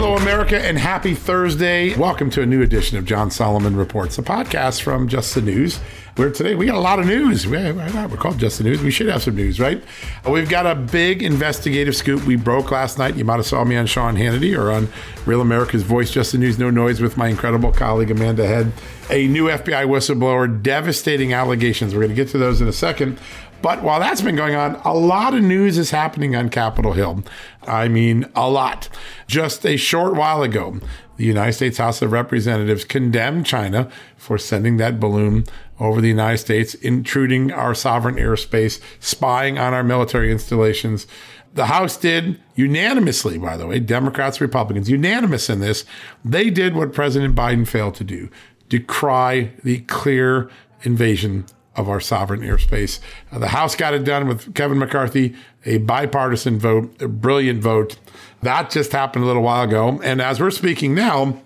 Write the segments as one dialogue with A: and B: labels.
A: Hello, America, and happy Thursday. Welcome to a new edition of John Solomon Reports, a podcast from Just the News. Where today we got a lot of news. We, we're called Just the News. We should have some news, right? Uh, we've got a big investigative scoop we broke last night. You might have saw me on Sean Hannity or on Real America's Voice, Just the News, No Noise with my incredible colleague Amanda Head. A new FBI whistleblower, devastating allegations. We're going to get to those in a second. But while that's been going on, a lot of news is happening on Capitol Hill. I mean, a lot. Just a short while ago, the United States House of Representatives condemned China for sending that balloon over the United States, intruding our sovereign airspace, spying on our military installations. The House did unanimously, by the way, Democrats, Republicans, unanimous in this. They did what President Biden failed to do decry the clear invasion of our sovereign airspace. Uh, the House got it done with Kevin McCarthy, a bipartisan vote, a brilliant vote. That just happened a little while ago. And as we're speaking now,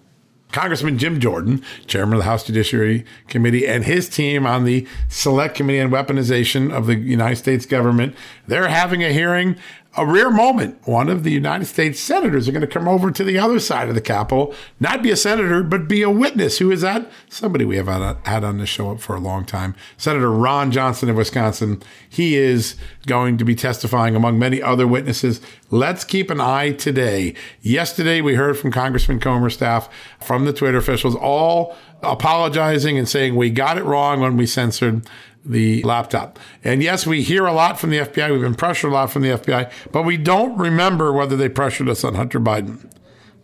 A: Congressman Jim Jordan, chairman of the House Judiciary Committee, and his team on the Select Committee on Weaponization of the United States government, they're having a hearing a rare moment. One of the United States senators are going to come over to the other side of the Capitol, not be a senator, but be a witness. Who is that? Somebody we have had on the show up for a long time. Senator Ron Johnson of Wisconsin. He is going to be testifying among many other witnesses. Let's keep an eye today. Yesterday, we heard from Congressman Comer staff, from the Twitter officials, all apologizing and saying we got it wrong when we censored the laptop. And yes, we hear a lot from the FBI. We've been pressured a lot from the FBI, but we don't remember whether they pressured us on Hunter Biden.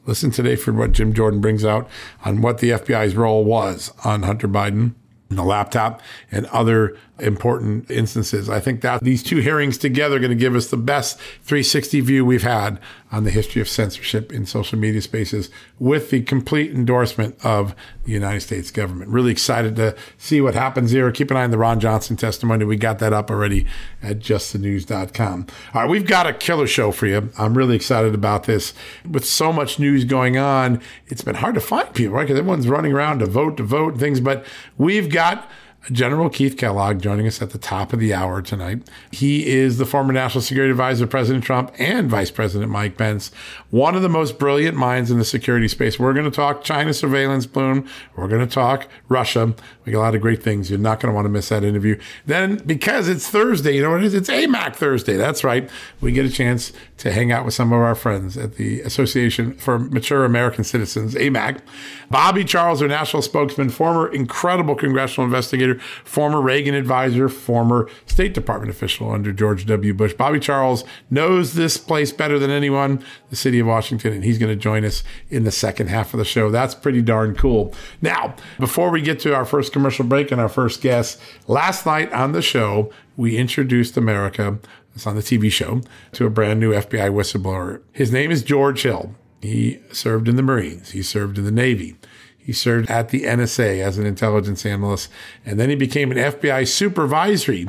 A: Listen today for what Jim Jordan brings out on what the FBI's role was on Hunter Biden the laptop and other important instances. I think that these two hearings together are going to give us the best 360 view we've had on the history of censorship in social media spaces with the complete endorsement of the United States government. Really excited to see what happens here. Keep an eye on the Ron Johnson testimony. We got that up already at justthenews.com. All right, we've got a killer show for you. I'm really excited about this. With so much news going on, it's been hard to find people, right? Because everyone's running around to vote, to vote and things, but we've got General Keith Kellogg joining us at the top of the hour tonight. He is the former National Security Advisor President Trump and Vice President Mike Pence, one of the most brilliant minds in the security space. We're going to talk China surveillance balloon. We're going to talk Russia. We got a lot of great things. You're not going to want to miss that interview. Then, because it's Thursday, you know what it is? It's AMAC Thursday. That's right. We get a chance to hang out with some of our friends at the Association for Mature American Citizens, AMAC. Bobby Charles, our national spokesman, former incredible congressional investigator, former Reagan advisor, former State Department official under George W. Bush. Bobby Charles knows this place better than anyone, the city of Washington, and he's going to join us in the second half of the show. That's pretty darn cool. Now, before we get to our first commercial break and our first guest, last night on the show, we introduced America it's on the TV show, to a brand new FBI whistleblower. His name is George Hill. He served in the Marines. He served in the Navy. He served at the NSA as an intelligence analyst. And then he became an FBI supervisory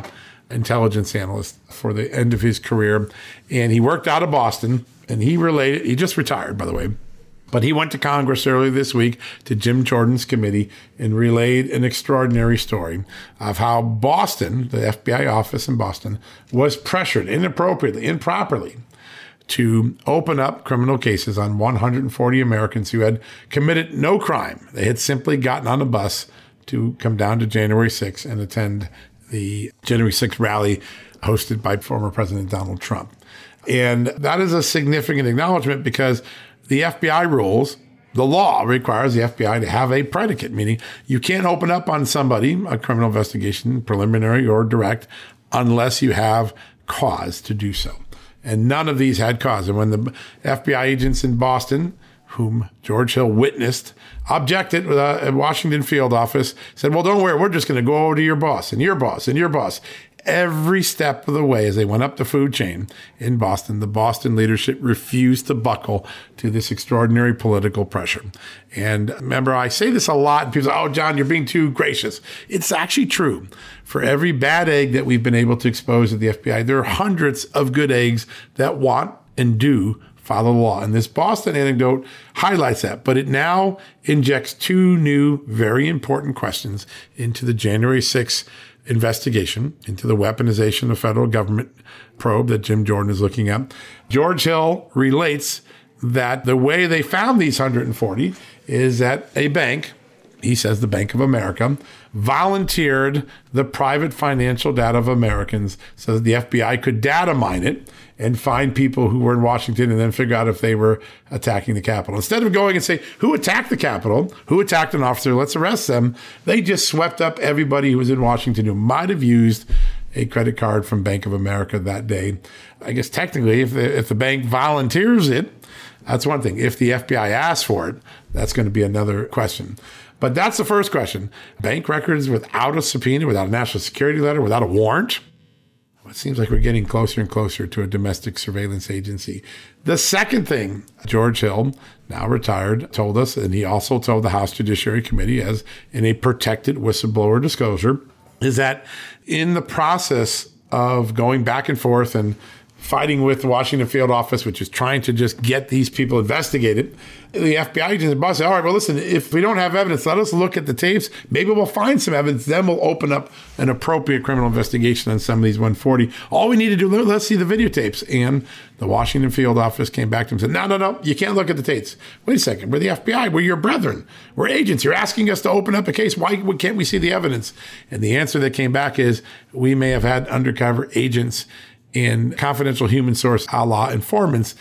A: intelligence analyst for the end of his career. And he worked out of Boston and he related, he just retired, by the way. But he went to Congress earlier this week to Jim Jordan's committee and relayed an extraordinary story of how Boston, the FBI office in Boston, was pressured inappropriately, improperly to open up criminal cases on 140 Americans who had committed no crime. They had simply gotten on a bus to come down to January 6th and attend the January 6th rally hosted by former President Donald Trump. And that is a significant acknowledgement because the FBI rules, the law requires the FBI to have a predicate, meaning you can't open up on somebody, a criminal investigation, preliminary or direct, unless you have cause to do so. And none of these had cause. And when the FBI agents in Boston, whom George Hill witnessed, objected uh, at Washington field office, said, Well, don't worry, we're just going to go over to your boss and your boss and your boss every step of the way as they went up the food chain in Boston, the Boston leadership refused to buckle to this extraordinary political pressure. And remember, I say this a lot, and people say, oh, John, you're being too gracious. It's actually true. For every bad egg that we've been able to expose at the FBI, there are hundreds of good eggs that want and do follow the law. And this Boston anecdote highlights that, but it now injects two new, very important questions into the January 6th investigation into the weaponization of federal government probe that Jim Jordan is looking at. George Hill relates that the way they found these 140 is that a bank, he says the Bank of America, volunteered the private financial data of Americans so that the FBI could data mine it and find people who were in Washington and then figure out if they were attacking the Capitol. Instead of going and say, who attacked the Capitol? Who attacked an officer? Let's arrest them. They just swept up everybody who was in Washington who might have used a credit card from Bank of America that day. I guess technically, if the, if the bank volunteers it, that's one thing. If the FBI asks for it, that's going to be another question. But that's the first question. Bank records without a subpoena, without a national security letter, without a warrant it seems like we're getting closer and closer to a domestic surveillance agency. The second thing, George Hill, now retired, told us, and he also told the House Judiciary Committee as in a protected whistleblower disclosure, is that in the process of going back and forth and fighting with the Washington field office, which is trying to just get these people investigated. The FBI agents boss said, all right, well, listen, if we don't have evidence, let us look at the tapes. Maybe we'll find some evidence. Then we'll open up an appropriate criminal investigation on some of these 140. All we need to do, let's see the videotapes. And the Washington field office came back to him and said, no, no, no, you can't look at the tapes. Wait a second. We're the FBI. We're your brethren. We're agents. You're asking us to open up a case. Why can't we see the evidence? And the answer that came back is we may have had undercover agents in confidential human source a la informants,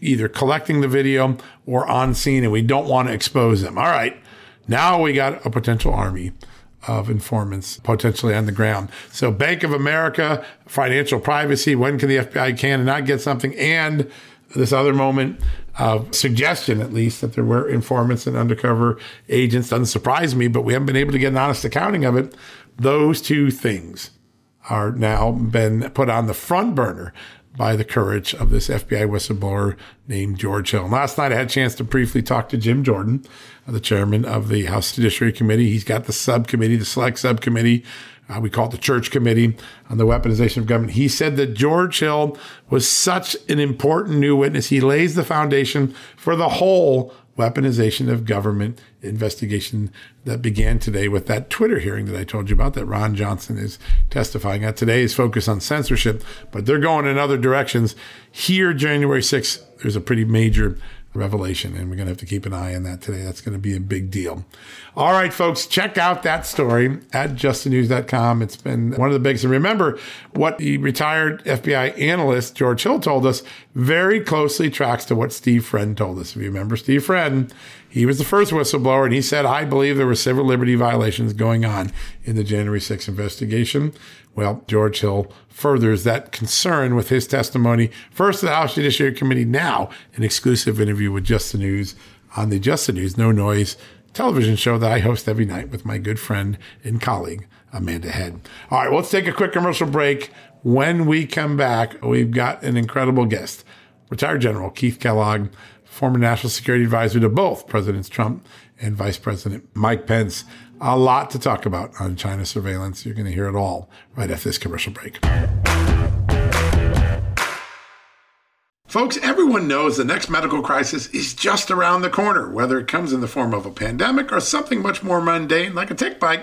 A: either collecting the video or on scene, and we don't want to expose them. All right, now we got a potential army of informants potentially on the ground. So Bank of America, financial privacy, when can the FBI can and not get something? And this other moment of suggestion, at least, that there were informants and undercover agents doesn't surprise me, but we haven't been able to get an honest accounting of it. Those two things are now been put on the front burner by the courage of this FBI whistleblower named George Hill. And last night I had a chance to briefly talk to Jim Jordan, the chairman of the House Judiciary Committee. He's got the subcommittee, the select subcommittee. Uh, we call it the Church Committee on the Weaponization of Government. He said that George Hill was such an important new witness. He lays the foundation for the whole weaponization of government investigation that began today with that Twitter hearing that I told you about that Ron Johnson is testifying at. Today is focused on censorship, but they're going in other directions. Here, January 6th, there's a pretty major revelation, and we're going to have to keep an eye on that today. That's going to be a big deal. All right, folks, check out that story at justthenews.com. It's been one of the biggest. And remember what the retired FBI analyst George Hill told us very closely tracks to what Steve Friend told us. If you remember Steve Friend, he was the first whistleblower, and he said, I believe there were civil liberty violations going on in the January 6th investigation. Well, George Hill furthers that concern with his testimony. First to the House Judiciary Committee, now an exclusive interview with Just the News on the Just the News No Noise television show that I host every night with my good friend and colleague, Amanda Head. All right, well, let's take a quick commercial break. When we come back, we've got an incredible guest, retired General Keith Kellogg, former national security advisor to both Presidents Trump and Vice President Mike Pence. A lot to talk about on China surveillance. You're going to hear it all right after this commercial break. Folks, everyone knows the next medical crisis is just around the corner, whether it comes in the form of a pandemic or something much more mundane like a tick bite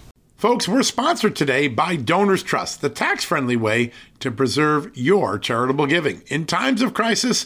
A: Folks, we're sponsored today by Donors Trust, the tax friendly way to preserve your charitable giving. In times of crisis,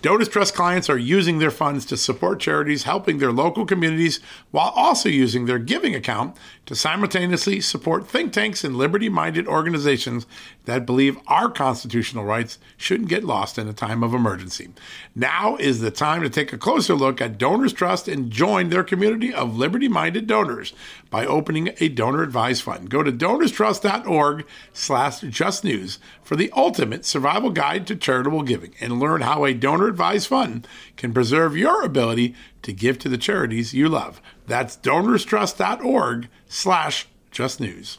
A: Donors Trust clients are using their funds to support charities helping their local communities while also using their giving account to simultaneously support think tanks and liberty minded organizations that believe our constitutional rights shouldn't get lost in a time of emergency. Now is the time to take a closer look at Donors Trust and join their community of liberty minded donors by opening a donor advised fund. Go to donorstrust.org slash justnews for the ultimate survival guide to charitable giving and learn how a donor advised fund can preserve your ability to give to the charities you love. That's donorstrust.org slash just news.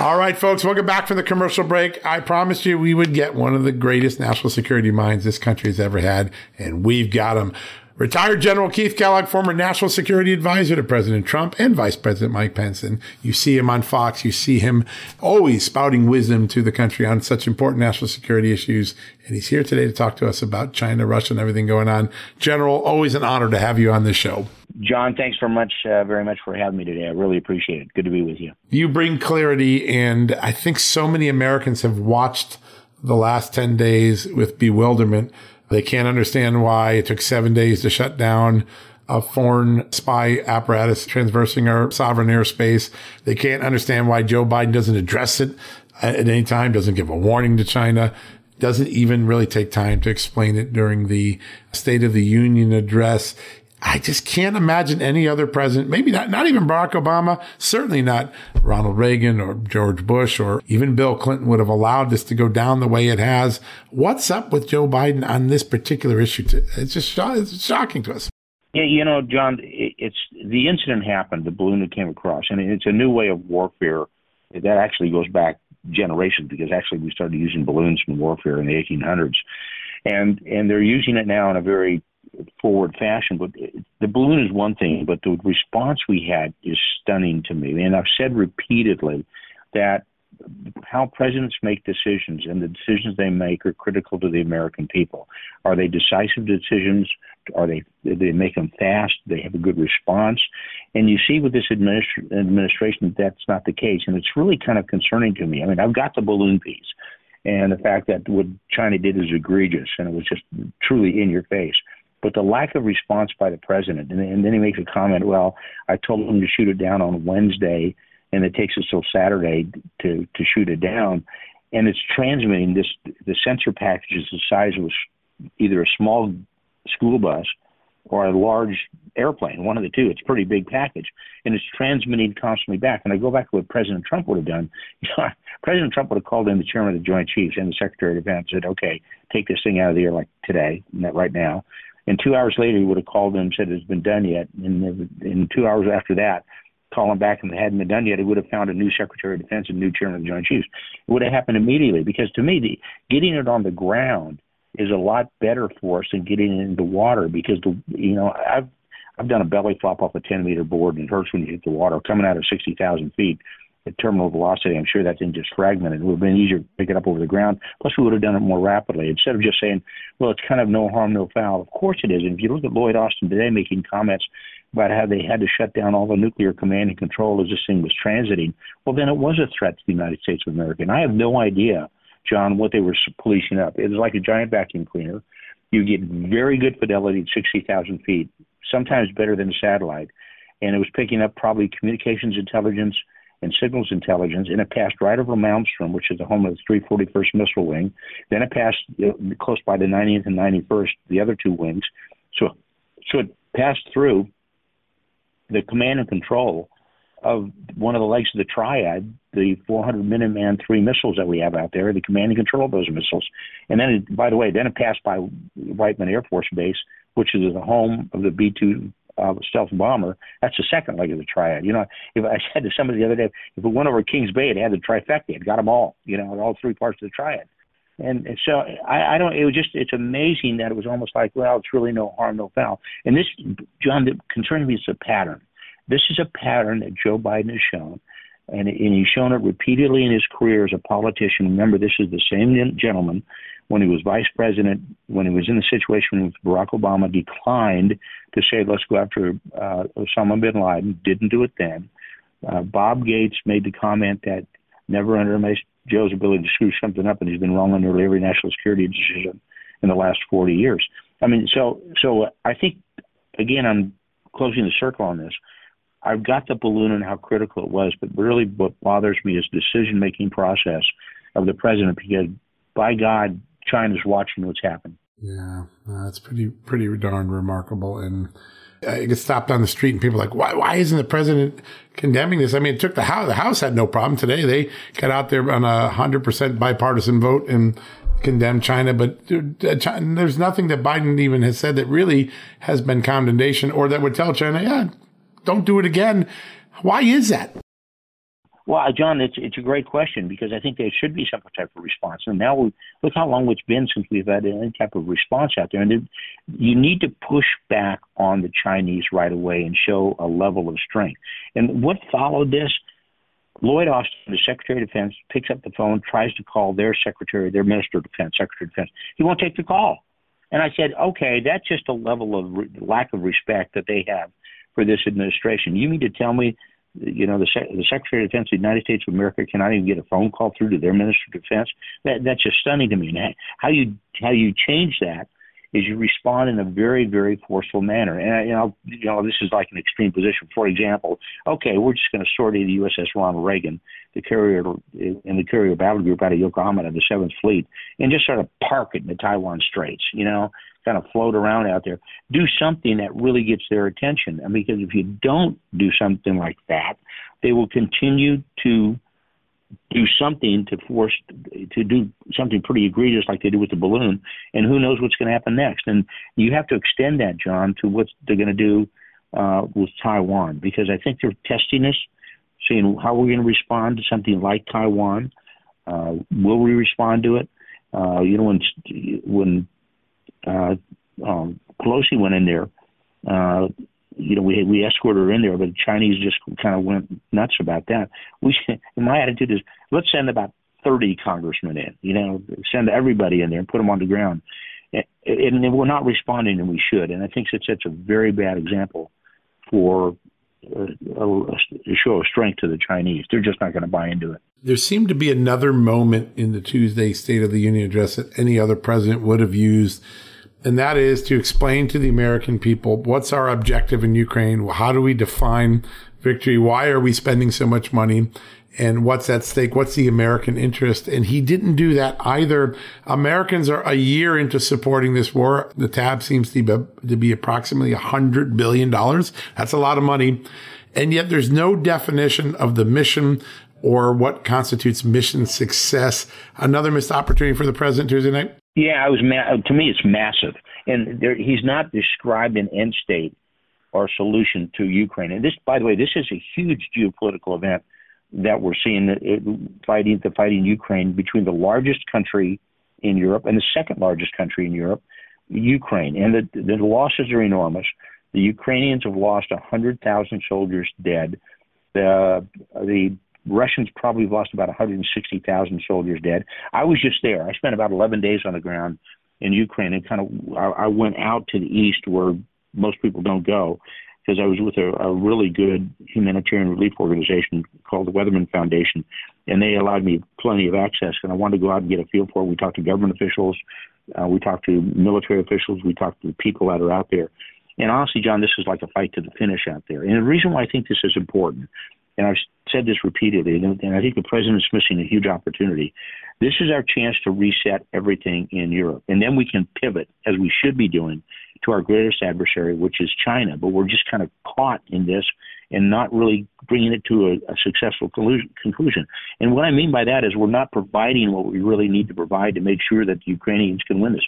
A: All right, folks, welcome back from the commercial break. I promised you we would get one of the greatest national security minds this country has ever had, and we've got him. Retired General Keith Kellogg, former national security advisor to President Trump and Vice President Mike Pence. And you see him on Fox. You see him always spouting wisdom to the country on such important national security issues. And he's here today to talk to us about China, Russia, and everything going on. General, always an honor to have you on this show.
B: John, thanks very much, uh, very much for having me today. I really appreciate it. Good to be with you.
A: You bring clarity, and I think so many Americans have watched the last 10 days with bewilderment they can't understand why it took seven days to shut down a foreign spy apparatus transversing our sovereign airspace. They can't understand why Joe Biden doesn't address it at any time, doesn't give a warning to China, doesn't even really take time to explain it during the State of the Union address. I just can't imagine any other president, maybe not, not even Barack Obama, certainly not Ronald Reagan or George Bush or even Bill Clinton would have allowed this to go down the way it has. What's up with Joe Biden on this particular issue? It's just it's shocking to us.
B: Yeah, you know, John, it's the incident happened, the balloon that came across, and it's a new way of warfare that actually goes back generations because actually we started using balloons in warfare in the 1800s, and and they're using it now in a very forward fashion. But the balloon is one thing, but the response we had is stunning to me. And I've said repeatedly that how presidents make decisions and the decisions they make are critical to the American people. Are they decisive decisions? Are they they make them fast? They have a good response? And you see with this administ- administration that's not the case, and it's really kind of concerning to me. I mean, I've got the balloon piece, and the fact that what China did is egregious, and it was just truly in your face but the lack of response by the president. And, and then he makes a comment, well, I told him to shoot it down on Wednesday, and it takes us till Saturday to, to shoot it down. And it's transmitting this, the sensor package is the size of either a small school bus or a large airplane, one of the two. It's a pretty big package, and it's transmitting constantly back. And I go back to what President Trump would have done. President Trump would have called in the chairman of the Joint Chiefs and the Secretary of Defense and said, "Okay, take this thing out of the air like today, right now." And two hours later, he would have called them and said it's been done yet. And in two hours after that, call him back and it hadn't been done yet, he would have found a new Secretary of Defense and new Chairman of the Joint Chiefs. It would have happened immediately because to me, the getting it on the ground is a lot better for us than getting it in the water because the you know I've I've done a belly flop off a 10 meter board and it hurts when you hit the water coming out of 60,000 feet at terminal velocity. I'm sure that thing just fragmented. It would have been easier to pick it up over the ground. Plus, we would have done it more rapidly instead of just saying, well, it's kind of no harm, no foul. Of course it is. And if you look at Lloyd Austin today making comments about how they had to shut down all the nuclear command and control as this thing was transiting, well, then it was a threat to the United States of America. And I have no idea, John, what they were policing up. It was like a giant vacuum cleaner. You get very good fidelity at 60,000 feet sometimes better than a satellite. And it was picking up probably communications intelligence and signals intelligence, and it passed right over Malmstrom, which is the home of the 341st Missile Wing. Then it passed close by the 90th and 91st, the other two wings. So, so it passed through the command and control of one of the legs of the triad, the 400 Minuteman III missiles that we have out there, the command and control of those missiles. And then, it, by the way, then it passed by Whiteman Air Force Base, which is the home of the B 2 uh, stealth bomber. That's the second leg of the triad. You know, if I said to somebody the other day, if it went over Kings Bay, it had the trifecta. It got them all. You know, all three parts of the triad. And, and so I, I don't. It was just. It's amazing that it was almost like, well, it's really no harm, no foul. And this, John, that concerns me is a pattern. This is a pattern that Joe Biden has shown, and, and he's shown it repeatedly in his career as a politician. Remember, this is the same gentleman when he was vice president, when he was in the situation with Barack Obama, declined to say, let's go after uh, Osama bin Laden, didn't do it then. Uh, Bob Gates made the comment that never underestimate Joe's ability to screw something up, and he's been wrong on nearly every national security decision in the last 40 years. I mean, so so I think again, I'm closing the circle on this. I've got the balloon and how critical it was, but really what bothers me is decision making process of the president because by God, China's watching what's happening.
A: Yeah, uh, that's pretty pretty darn remarkable. And I get stopped on the street, and people are like, "Why why isn't the president condemning this?" I mean, it took the house. The House had no problem today. They got out there on a hundred percent bipartisan vote and condemned China. But there's nothing that Biden even has said that really has been condemnation, or that would tell China, "Yeah, don't do it again." Why is that?
B: Well, uh, John, it's it's a great question because I think there should be some type of response. And now we look how long it's been since we've had any type of response out there, and it, you need to push back on the Chinese right away and show a level of strength. And what followed this? Lloyd Austin, the Secretary of Defense, picks up the phone, tries to call their Secretary, their Minister of Defense, Secretary of Defense. He won't take the call. And I said, okay, that's just a level of re- lack of respect that they have for this administration. You mean to tell me you know, the, the Secretary of Defense of the United States of America cannot even get a phone call through to their Minister of Defense. That that's just stunning to me. And how you how you change that is you respond in a very very forceful manner. And you know, you know, this is like an extreme position. For example, okay, we're just going to sortie the USS Ronald Reagan, the carrier and the carrier battle group out of Yokohama of the Seventh Fleet, and just sort of park it in the Taiwan Straits. You know, kind of float around out there. Do something that really gets their attention. And because if you don't do something like that, they will continue to do something to force to do something pretty egregious like they do with the balloon and who knows what's going to happen next and you have to extend that john to what they're going to do uh, with taiwan because i think they're testing us seeing how we're going to respond to something like taiwan uh, will we respond to it uh, you know when when uh, um, Pelosi went in there. Uh, you know, we we escorted her in there, but the Chinese just kind of went nuts about that. We, my attitude is, let's send about thirty congressmen in. You know, send everybody in there and put them on the ground. And, and we're not responding, and we should. And I think that sets a very bad example for uh, a, a show of strength to the Chinese. They're just not going to buy into it.
A: There seemed to be another moment in the Tuesday State of the Union address that any other president would have used and that is to explain to the American people what's our objective in Ukraine? How do we define victory? Why are we spending so much money? And what's at stake? What's the American interest? And he didn't do that either. Americans are a year into supporting this war. The tab seems to be, to be approximately a hundred billion dollars. That's a lot of money. And yet there's no definition of the mission or what constitutes mission success. Another missed opportunity for the president Tuesday night.
B: Yeah, I was. Ma- uh, to me, it's massive, and there, he's not described an end state our solution to Ukraine. And this, by the way, this is a huge geopolitical event that we're seeing uh, it, fighting the fighting in Ukraine between the largest country in Europe and the second largest country in Europe, Ukraine. And the, the losses are enormous. The Ukrainians have lost 100,000 soldiers dead. The, the Russians probably lost about 160,000 soldiers dead. I was just there. I spent about 11 days on the ground in Ukraine and kind of I, I went out to the east where most people don't go because I was with a, a really good humanitarian relief organization called the Weatherman Foundation, and they allowed me plenty of access. And I wanted to go out and get a feel for it. We talked to government officials, uh, we talked to military officials, we talked to the people that are out there. And honestly, John, this is like a fight to the finish out there. And the reason why I think this is important, and I've said this repeatedly, and I think the president's missing a huge opportunity. This is our chance to reset everything in Europe. And then we can pivot, as we should be doing, to our greatest adversary, which is China. But we're just kind of caught in this and not really bringing it to a, a successful conclusion. And what I mean by that is we're not providing what we really need to provide to make sure that the Ukrainians can win this.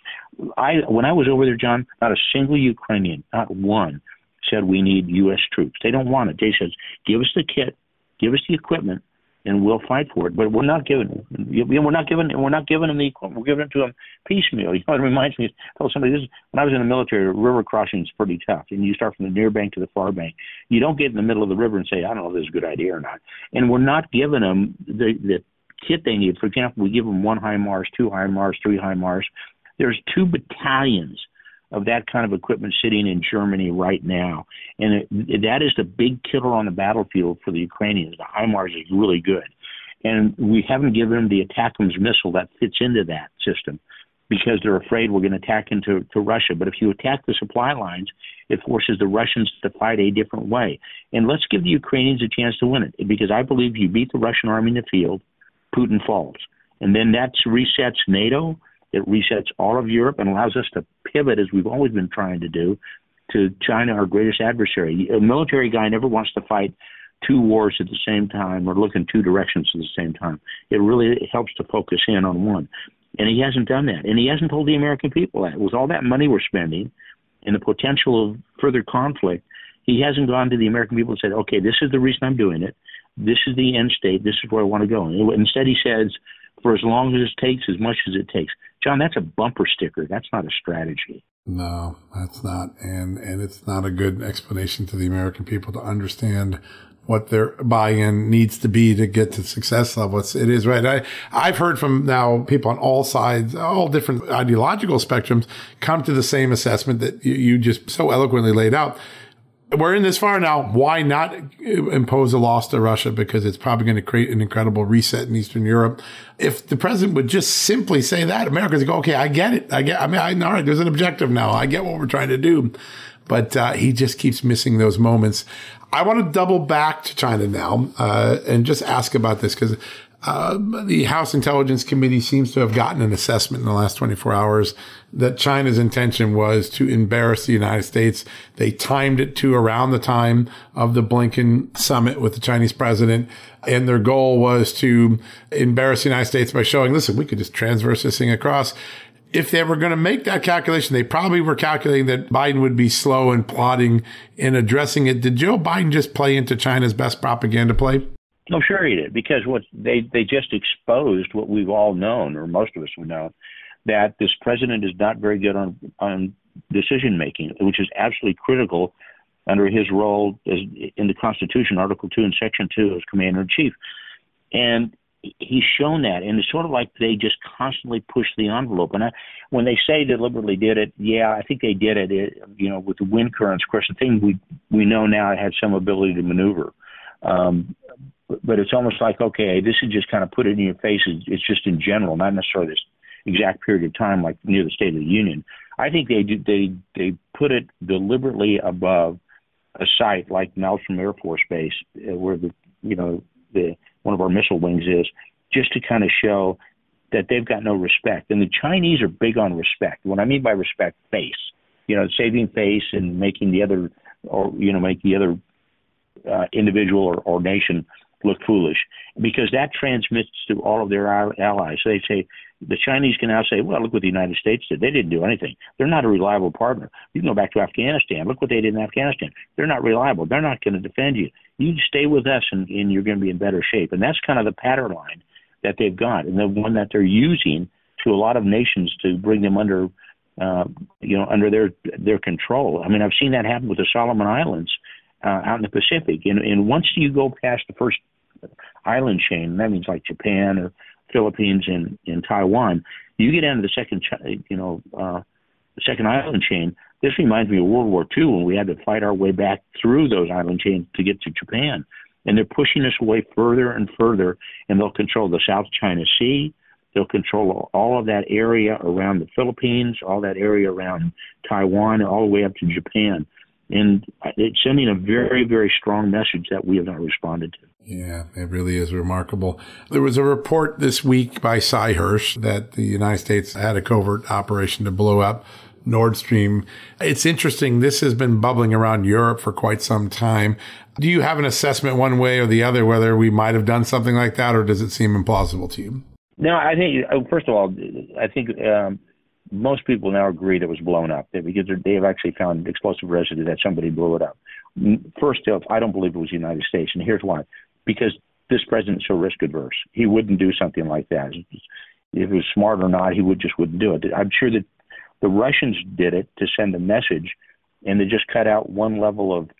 B: I when I was over there, John, not a single Ukrainian, not one, said we need U.S. troops. They don't want it. They said, give us the kit, give us the equipment, and we'll fight for it. But we're not giving we're not giving we're not giving them the equipment. We're giving it to them piecemeal. You know, it reminds me. I told somebody this when I was in the military. River crossing is pretty tough, and you start from the near bank to the far bank. You don't get in the middle of the river and say, I don't know if this is a good idea or not. And we're not giving them the the kit they need. For example, we give them one HIMARS, two HIMARS, three HIMARS. There's two battalions of that kind of equipment sitting in Germany right now. And it, that is the big killer on the battlefield for the Ukrainians. The HIMARS is really good. And we haven't given them the ATACMS missile that fits into that system because they're afraid we're going to attack into to Russia. But if you attack the supply lines, it forces the Russians to fight a different way. And let's give the Ukrainians a chance to win it because I believe you beat the Russian army in the field, Putin falls. And then that resets NATO it resets all of Europe and allows us to pivot, as we've always been trying to do, to China, our greatest adversary. A military guy never wants to fight two wars at the same time or look in two directions at the same time. It really helps to focus in on one. And he hasn't done that. And he hasn't told the American people that. With all that money we're spending and the potential of further conflict, he hasn't gone to the American people and said, okay, this is the reason I'm doing it. This is the end state. This is where I want to go. Instead, he says, for as long as it takes, as much as it takes. John, that's a bumper sticker. That's not a strategy.
A: No, that's not. And, and it's not a good explanation to the American people to understand what their buy-in needs to be to get to success level. It's, it is right. I, I've heard from now people on all sides, all different ideological spectrums come to the same assessment that you, you just so eloquently laid out we're in this far now. Why not impose a loss to Russia? Because it's probably going to create an incredible reset in Eastern Europe. If the president would just simply say that, Americans go, okay, I get it. I get, I mean, I, all right, there's an objective now. I get what we're trying to do. But uh, he just keeps missing those moments. I want to double back to China now uh, and just ask about this because uh, the House Intelligence Committee seems to have gotten an assessment in the last 24 hours that China's intention was to embarrass the United States. They timed it to around the time of the Blinken summit with the Chinese president. And their goal was to embarrass the United States by showing, listen, we could just transverse this thing across. If they were going to make that calculation, they probably were calculating that Biden would be slow in plotting in addressing it. Did Joe Biden just play into China's best propaganda play?
B: No, sure he did, because what they they just exposed what we've all known, or most of us have known, that this president is not very good on on decision making, which is absolutely critical under his role as in the Constitution, Article Two and Section Two, as Commander in Chief, and he's shown that, and it's sort of like they just constantly push the envelope. And I, when they say deliberately did it, yeah, I think they did it. it you know, with the wind currents. Of course, the thing we we know now it had some ability to maneuver. Um, but it's almost like okay, this is just kind of put it in your face. It's just in general, not necessarily this exact period of time like near the State of the Union. I think they do, they they put it deliberately above a site like Malmstrom Air Force Base, uh, where the you know the one of our missile wings is, just to kind of show that they've got no respect. And the Chinese are big on respect. What I mean by respect, face. You know, saving face and making the other, or you know, make the other uh, individual or, or nation look foolish because that transmits to all of their allies. They say the Chinese can now say, well, look what the United States did. They didn't do anything. They're not a reliable partner. You can go back to Afghanistan. Look what they did in Afghanistan. They're not reliable. They're not going to defend you. You stay with us and, and you're going to be in better shape. And that's kind of the pattern line that they've got and the one that they're using to a lot of nations to bring them under uh, you know under their their control. I mean, I've seen that happen with the Solomon Islands uh, out in the Pacific. And, and once you go past the first island chain, that means like Japan or Philippines and, and Taiwan, you get into the second, you know, uh, the second island chain. This reminds me of World War II when we had to fight our way back through those island chains to get to Japan. And they're pushing us away further and further, and they'll control the South China Sea. They'll control all of that area around the Philippines, all that area around Taiwan, all the way up to Japan. And it's sending a very, very strong message that we have not responded to.
A: Yeah, it really is remarkable. There was a report this week by Sy Hersh that the United States had a covert operation to blow up Nord Stream. It's interesting. This has been bubbling around Europe for quite some time. Do you have an assessment one way or the other whether we might have done something like that, or does it seem implausible to you?
B: No, I think uh, first of all, I think um, most people now agree that it was blown up because they have actually found explosive residue that somebody blew it up. Mm, first off, I don't believe it was the United States, and here's why: because this president's so risk adverse. He wouldn't do something like that. If it was smart or not, he would just wouldn't do it. I'm sure that the Russians did it to send a message, and they just cut out one level of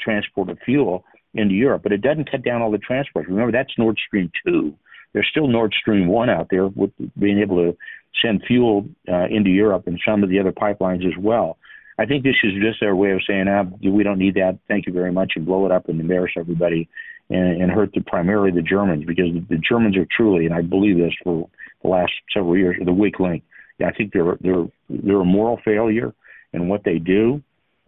B: transport of fuel into Europe, but it doesn't cut down all the transport. Remember, that's Nord Stream two there's still Nord Stream 1 out there with being able to send fuel uh, into Europe and some of the other pipelines as well. I think this is just their way of saying, ah, we don't need that. Thank you very much, and blow it up and embarrass everybody and, and hurt the, primarily the Germans because the Germans are truly, and I believe this for the last several years, the weak link. I think they're they're they're a moral failure in what they do,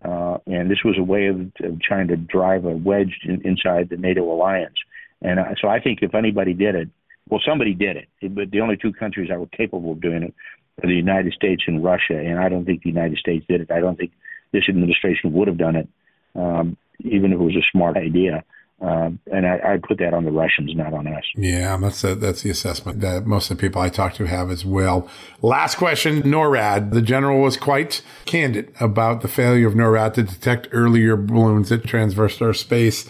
B: uh, and this was a way of, of trying to drive a wedge in, inside the NATO alliance. And uh, so I think if anybody did it, well, somebody did it, but the only two countries that were capable of doing it are the United States and Russia, and I don't think the United States did it. I don't think this administration would have done it, um, even if it was a smart idea. Um, and I, I put that on the Russians, not on us.
A: Yeah, that's a, that's the assessment that most of the people I talk to have as well. Last question, NORAD. The general was quite candid about the failure of NORAD to detect earlier balloons that traversed our space.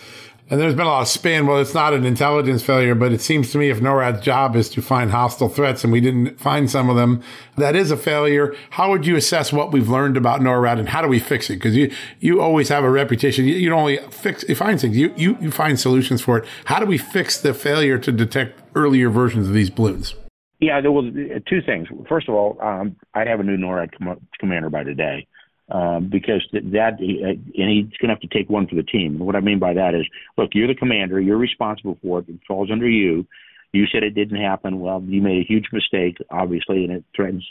A: And there's been a lot of spin. Well, it's not an intelligence failure, but it seems to me if NORAD's job is to find hostile threats and we didn't find some of them, that is a failure. How would you assess what we've learned about NORAD and how do we fix it? Because you, you always have a reputation. You, you don't only fix, you find things, you, you, you find solutions for it. How do we fix the failure to detect earlier versions of these balloons?
B: Yeah, there was two things. First of all, um, I have a new NORAD com- commander by today um, because that and he's going to have to take one for the team. And what I mean by that is, look, you're the commander, you're responsible for it. It falls under you. You said it didn't happen. Well, you made a huge mistake, obviously, and it threatens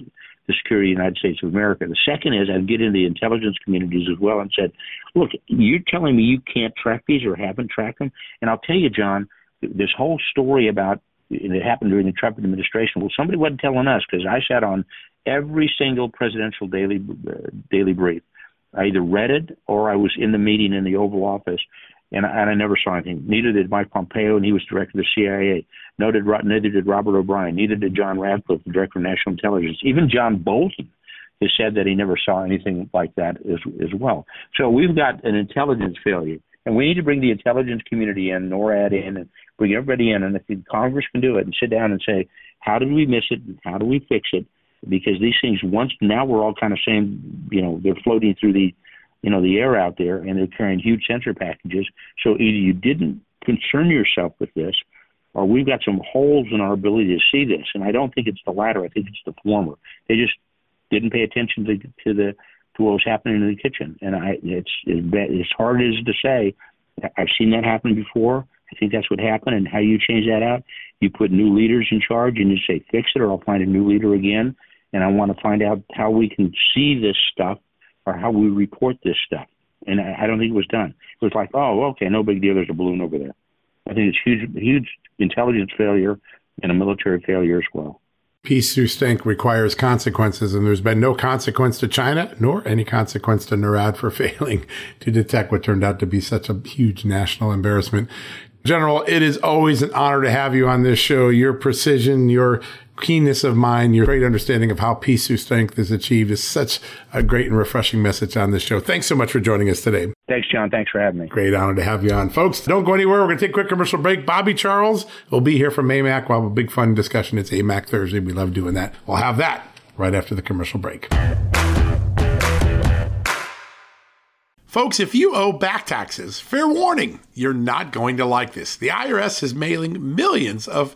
B: the security of the United States of America. The second is I'd get into the intelligence communities as well and said, look, you're telling me you can't track these or haven't tracked them, and I'll tell you, John, this whole story about it happened during the Trump administration. Well, somebody wasn't telling us because I sat on every single presidential daily uh, daily brief. I either read it or I was in the meeting in the Oval Office, and I, and I never saw anything. Neither did Mike Pompeo, and he was director of the CIA. No, did, neither did Robert O'Brien. Neither did John Ratcliffe, the director of national intelligence. Even John Bolton has said that he never saw anything like that as as well. So we've got an intelligence failure, and we need to bring the intelligence community in, NORAD in, and bring everybody in. And if Congress can do it, and sit down and say, how did we miss it? and How do we fix it? Because these things once now we're all kind of saying you know they're floating through the you know the air out there and they're carrying huge sensor packages. So either you didn't concern yourself with this or we've got some holes in our ability to see this. And i don't think it's the latter. I think it's the former. They just didn't pay attention to to the to what was happening in the kitchen. And i it's as hard as to say. I've seen that happen before. I think that's what happened. And how you change that out, you put new leaders in charge and you say, fix it or I'll find a new leader again and I want to find out how we can see this stuff or how we report this stuff. And I, I don't think it was done. It was like, oh, okay, no big deal. There's a balloon over there. I think it's huge, huge intelligence failure and a military failure as well.
A: Peace through stink requires consequences, and there's been no consequence to China nor any consequence to NORAD for failing to detect what turned out to be such a huge national embarrassment. General, it is always an honor to have you on this show. Your precision, your keenness of mind, your great understanding of how peace through strength is achieved is such a great and refreshing message on this show. Thanks so much for joining us today.
B: Thanks, John. Thanks for having me.
A: Great honor to have you on. Folks, don't go anywhere. We're going to take a quick commercial break. Bobby Charles will be here from AMAC. We'll have a big fun discussion. It's AMAC Thursday. We love doing that. We'll have that right after the commercial break. Folks, if you owe back taxes, fair warning, you're not going to like this. The IRS is mailing millions of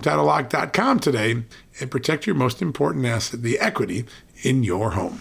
A: HomeTitleLock.com today and protect your most important asset, the equity in your home.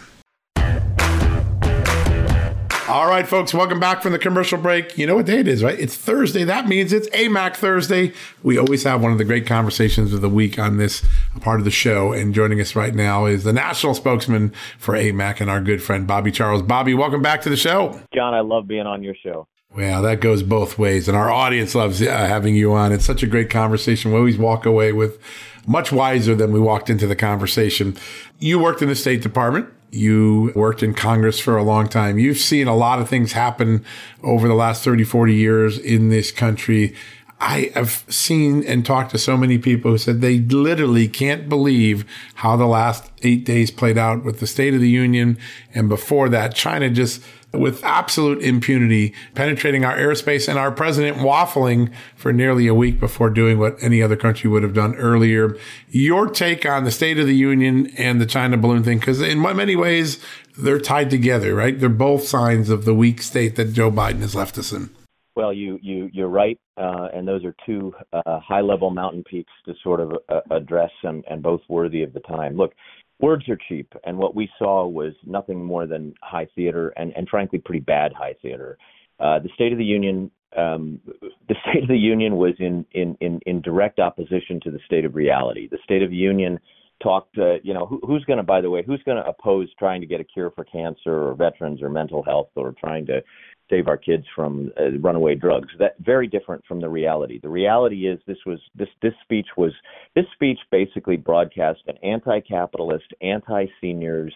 A: All right, folks, welcome back from the commercial break. You know what day it is, right? It's Thursday. That means it's AMAC Thursday. We always have one of the great conversations of the week on this part of the show. And joining us right now is the national spokesman for AMAC and our good friend, Bobby Charles. Bobby, welcome back to the show.
C: John, I love being on your show.
A: Well, that goes both ways. And our audience loves uh, having you on. It's such a great conversation. We always walk away with much wiser than we walked into the conversation. You worked in the State Department. You worked in Congress for a long time. You've seen a lot of things happen over the last 30, 40 years in this country. I have seen and talked to so many people who said they literally can't believe how the last eight days played out with the State of the Union. And before that, China just with absolute impunity, penetrating our airspace and our president waffling for nearly a week before doing what any other country would have done earlier. Your take on the State of the Union and the China balloon thing, because in many ways, they're tied together, right? They're both signs of the weak state that Joe Biden has left us in.
C: Well, you you you're right, uh, and those are two uh, high-level mountain peaks to sort of uh, address, and, and both worthy of the time. Look, words are cheap, and what we saw was nothing more than high theater, and, and frankly, pretty bad high theater. Uh, the State of the Union, um, the State of the Union was in, in in in direct opposition to the state of reality. The State of the Union talked, uh, you know, who, who's going to, by the way, who's going to oppose trying to get a cure for cancer or veterans or mental health or trying to save our kids from uh, runaway drugs. That very different from the reality. The reality is this was this this speech was this speech basically broadcast an anti-capitalist, anti-seniors,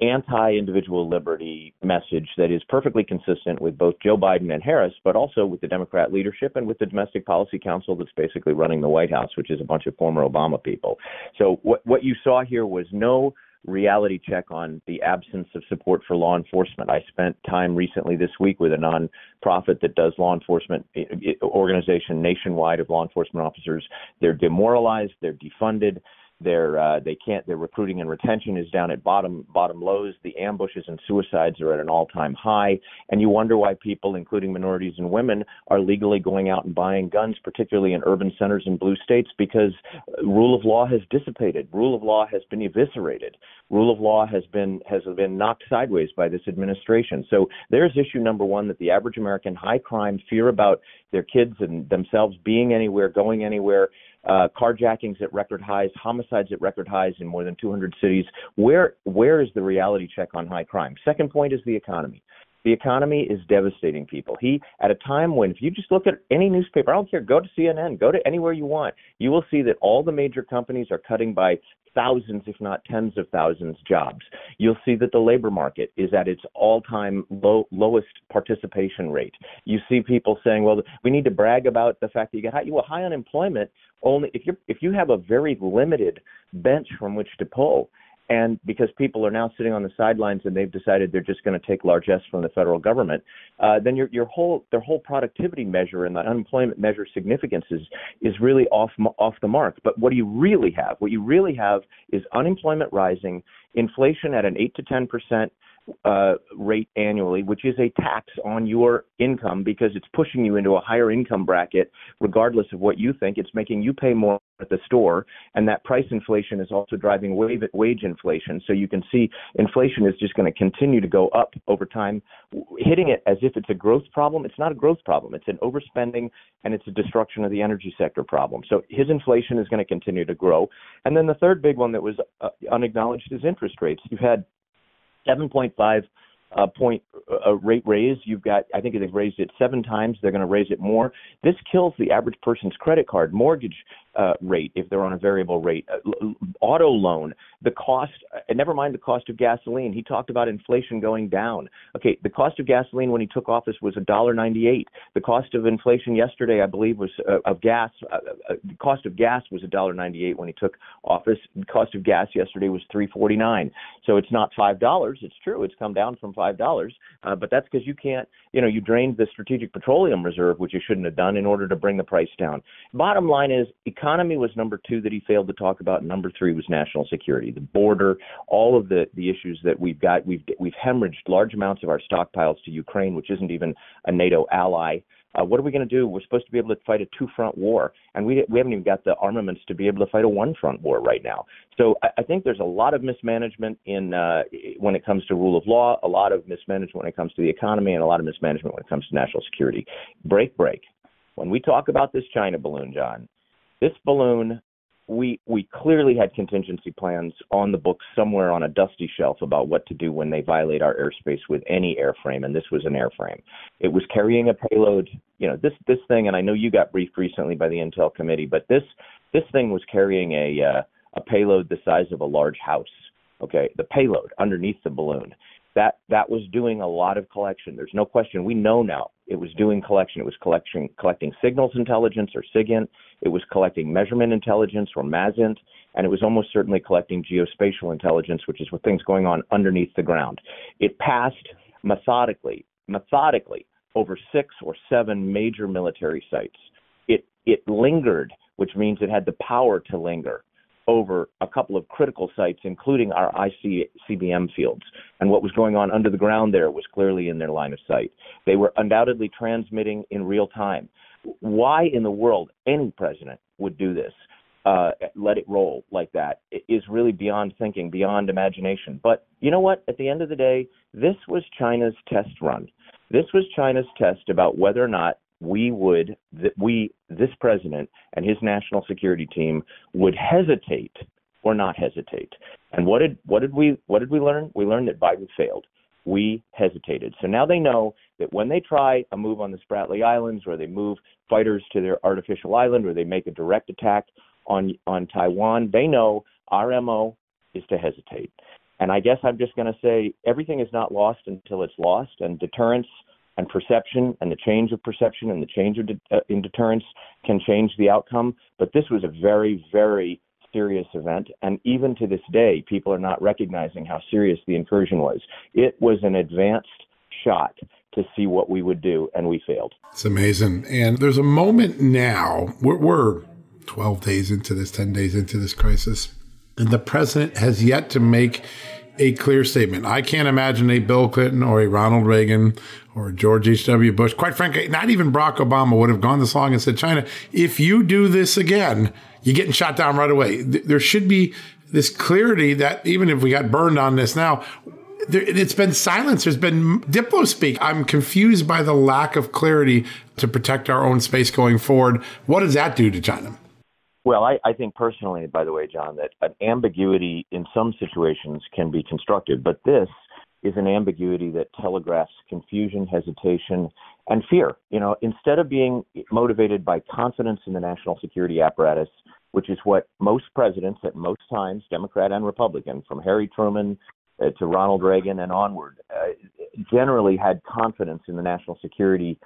C: anti-individual liberty message that is perfectly consistent with both Joe Biden and Harris, but also with the Democrat leadership and with the Domestic Policy Council that's basically running the White House, which is a bunch of former Obama people. So what what you saw here was no reality check on the absence of support for law enforcement. I spent time recently this week with a nonprofit that does law enforcement organization nationwide of law enforcement officers. They're demoralized, they're defunded. They're uh, they can't. Their recruiting and retention is down at bottom bottom lows. The ambushes and suicides are at an all time high, and you wonder why people, including minorities and women, are legally going out and buying guns, particularly in urban centers in blue states, because rule of law has dissipated. Rule of law has been eviscerated. Rule of law has been has been knocked sideways by this administration. So there's issue number one that the average American high crime fear about their kids and themselves being anywhere, going anywhere uh, carjackings at record highs, homicides at record highs in more than 200 cities. Where where is the reality check on high crime? Second point is the economy. The economy is devastating people. He, at a time when, if you just look at any newspaper, I don't care, go to CNN, go to anywhere you want, you will see that all the major companies are cutting by thousands, if not tens of thousands, jobs. You'll see that the labor market is at its all-time low, lowest participation rate. You see people saying, "Well, we need to brag about the fact that you get high, well, high unemployment only if you if you have a very limited bench from which to pull." And because people are now sitting on the sidelines and they've decided they're just going to take largesse from the federal government, uh, then your your whole their whole productivity measure and the unemployment measure significance is is really off off the mark. But what do you really have? What you really have is unemployment rising, inflation at an eight to ten percent uh, rate annually, which is a tax on your income because it's pushing you into a higher income bracket, regardless of what you think. It's making you pay more at the store, and that price inflation is also driving wage inflation. So you can see inflation is just going to continue to go up over time, hitting it as if it's a growth problem. It's not a growth problem. It's an overspending and it's a destruction of the energy sector problem. So his inflation is going to continue to grow. And then the third big one that was uh, unacknowledged is interest rates. You've had 7.5 uh, point uh, rate raise. You've got, I think they've raised it seven times. They're going to raise it more. This kills the average person's credit card, mortgage uh, rate if they're on a variable rate, uh, auto loan, the cost, and never mind the cost of gasoline. He talked about inflation going down. Okay, the cost of gasoline when he took office was $1.98. The cost of inflation yesterday, I believe, was uh, of gas. Uh, uh, the cost of gas was $1.98 when he took office. The cost of gas yesterday was 3.49. So it's not five dollars. It's true. It's come down from five dollars, uh, but that's because you can't. You know, you drained the Strategic Petroleum Reserve, which you shouldn't have done, in order to bring the price down. Bottom line is, economy was number two that he failed to talk about. Number three was national security, the border, all of the the issues that we've got. We've we've hemorrhaged large amounts of our stockpiles to Ukraine, which isn't even a NATO ally. Uh, what are we going to do? We're supposed to be able to fight a two-front war, and we we haven't even got the armaments to be able to fight a one-front war right now. So I, I think there's a lot of mismanagement in uh, when it comes to rule of law, a lot of mismanagement when it comes to the economy, and a lot of mismanagement when it comes to national security. Break, break. When we talk about this China balloon, John, this balloon we we clearly had contingency plans on the books somewhere on a dusty shelf about what to do when they violate our airspace with any airframe, and this was an airframe. It was carrying a payload. You know, this this thing, and I know you got briefed recently by the Intel committee, but this this thing was carrying a uh, a payload the size of a large house. Okay, the payload underneath the balloon. That that was doing a lot of collection. There's no question. We know now it was doing collection. It was collecting collecting signals intelligence or SIGINT. It was collecting measurement intelligence or MASINT, and it was almost certainly collecting geospatial intelligence, which is what things going on underneath the ground. It passed methodically, methodically over six or seven major military sites. It it lingered, which means it had the power to linger over a couple of critical sites, including our ICBM fields. And what was going on under the ground there was clearly in their line of sight. They were undoubtedly transmitting in real time. Why in the world any president would do this, uh, let it roll like that, is really beyond thinking, beyond imagination. But you know what? At the end of the day, this was China's test run. This was China's test about whether or not we would that we this president and his national security team would hesitate or not hesitate. And what did what did we what did we learn? We learned that Biden failed. We hesitated. So now they know that when they try a move on the Spratly Islands or they move fighters to their artificial island or they make a direct attack on on Taiwan, they know our MO is to hesitate. And I guess I'm just going to say everything is not lost until it's lost and deterrence and perception and the change of perception and the change of de- uh, in deterrence can change the outcome. But this was a very, very serious event. And even to this day, people are not recognizing how serious the incursion was. It was an advanced shot to see what we would do, and we failed.
A: It's amazing. And there's a moment now, we're, we're 12 days into this, 10 days into this crisis. And the president has yet to make a clear statement. I can't imagine a Bill Clinton or a Ronald Reagan or George H.W. Bush, quite frankly, not even Barack Obama would have gone this long and said, China, if you do this again, you're getting shot down right away. There should be this clarity that even if we got burned on this now, there, it's been silence. There's been diplo speak. I'm confused by the lack of clarity to protect our own space going forward. What does that do to China?
C: Well, I, I think personally, by the way, John, that an ambiguity in some situations can be constructive, but this is an ambiguity that telegraphs confusion, hesitation, and fear. You know, instead of being motivated by confidence in the national security apparatus, which is what most presidents at most times, Democrat and Republican, from Harry Truman uh, to Ronald Reagan and onward, uh, generally had confidence in the national security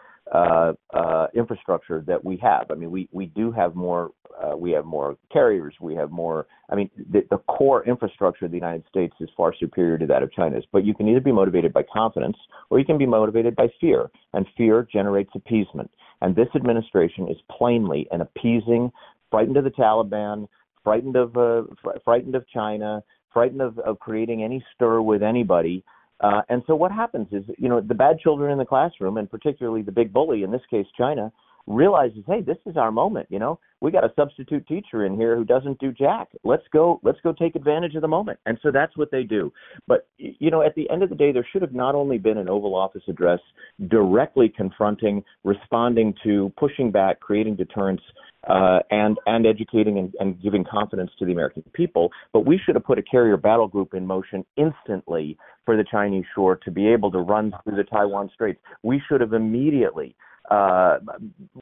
C: infrastructure that we have. I mean, we we do have more. Uh, we have more carriers. We have more. I mean, the, the core infrastructure of the United States is far superior to that of China's. But you can either be motivated by confidence or you can be motivated by fear, and fear generates appeasement. And this administration is plainly an appeasing, frightened of the Taliban, frightened of uh, fr- frightened of China, frightened of, of creating any stir with anybody uh, and so what happens is, you know, the bad children in the classroom, and particularly the big bully, in this case China, realizes, hey, this is our moment. You know, we got a substitute teacher in here who doesn't do jack. Let's go. Let's go take advantage of the moment. And so that's what they do. But you know, at the end of the day, there should have not only been an Oval Office address directly confronting, responding to, pushing back, creating deterrence uh, and and educating and, and giving confidence to the American people. But we should have put a carrier battle group in motion instantly for the Chinese shore to be able to run through the Taiwan Straits. We should have immediately uh,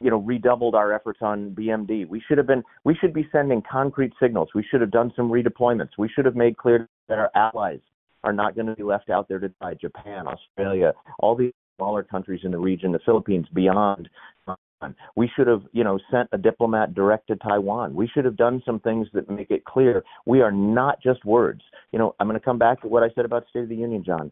C: you know, redoubled our efforts on BMD. We should have been, we should be sending concrete signals. We should have done some redeployments. We should have made clear that our allies are not going to be left out there to die. Japan, Australia, all these smaller countries in the region, the Philippines, beyond we should have, you know, sent a diplomat direct to Taiwan. We should have done some things that make it clear we are not just words. You know, I'm going to come back to what I said about State of the Union, John.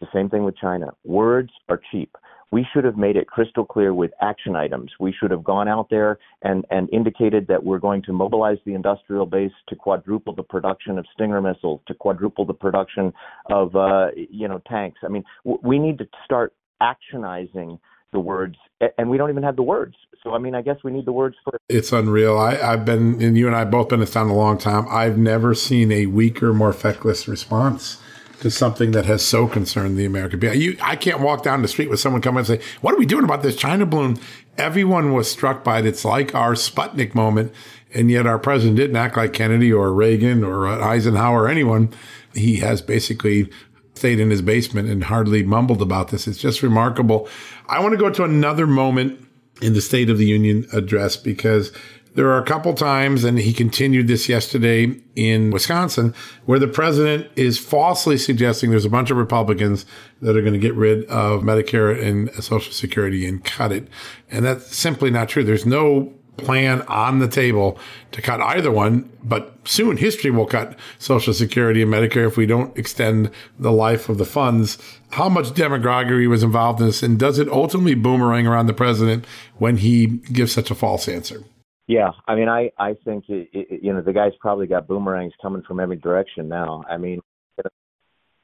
C: The same thing with China. Words are cheap. We should have made it crystal clear with action items. We should have gone out there and, and indicated that we're going to mobilize the industrial base to quadruple the production of Stinger missiles, to quadruple the production of, uh, you know, tanks. I mean, w- we need to start actionizing the words, and we don't even have the words. So, I mean, I guess we need the words for.
A: It's unreal. I, I've been, and you and I both been in town a long time. I've never seen a weaker, more feckless response to something that has so concerned the American people. You, I can't walk down the street with someone come and say, "What are we doing about this China balloon?" Everyone was struck by it. It's like our Sputnik moment, and yet our president didn't act like Kennedy or Reagan or Eisenhower or anyone. He has basically stayed in his basement and hardly mumbled about this. It's just remarkable. I want to go to another moment in the State of the Union address because there are a couple times, and he continued this yesterday in Wisconsin, where the president is falsely suggesting there's a bunch of Republicans that are going to get rid of Medicare and Social Security and cut it. And that's simply not true. There's no plan on the table to cut either one, but soon history will cut Social Security and Medicare if we don't extend the life of the funds. How much demagoguery was involved in this, and does it ultimately boomerang around the president when he gives such a false answer?
C: Yeah, I mean, I I think it, it, you know the guy's probably got boomerangs coming from every direction now. I mean,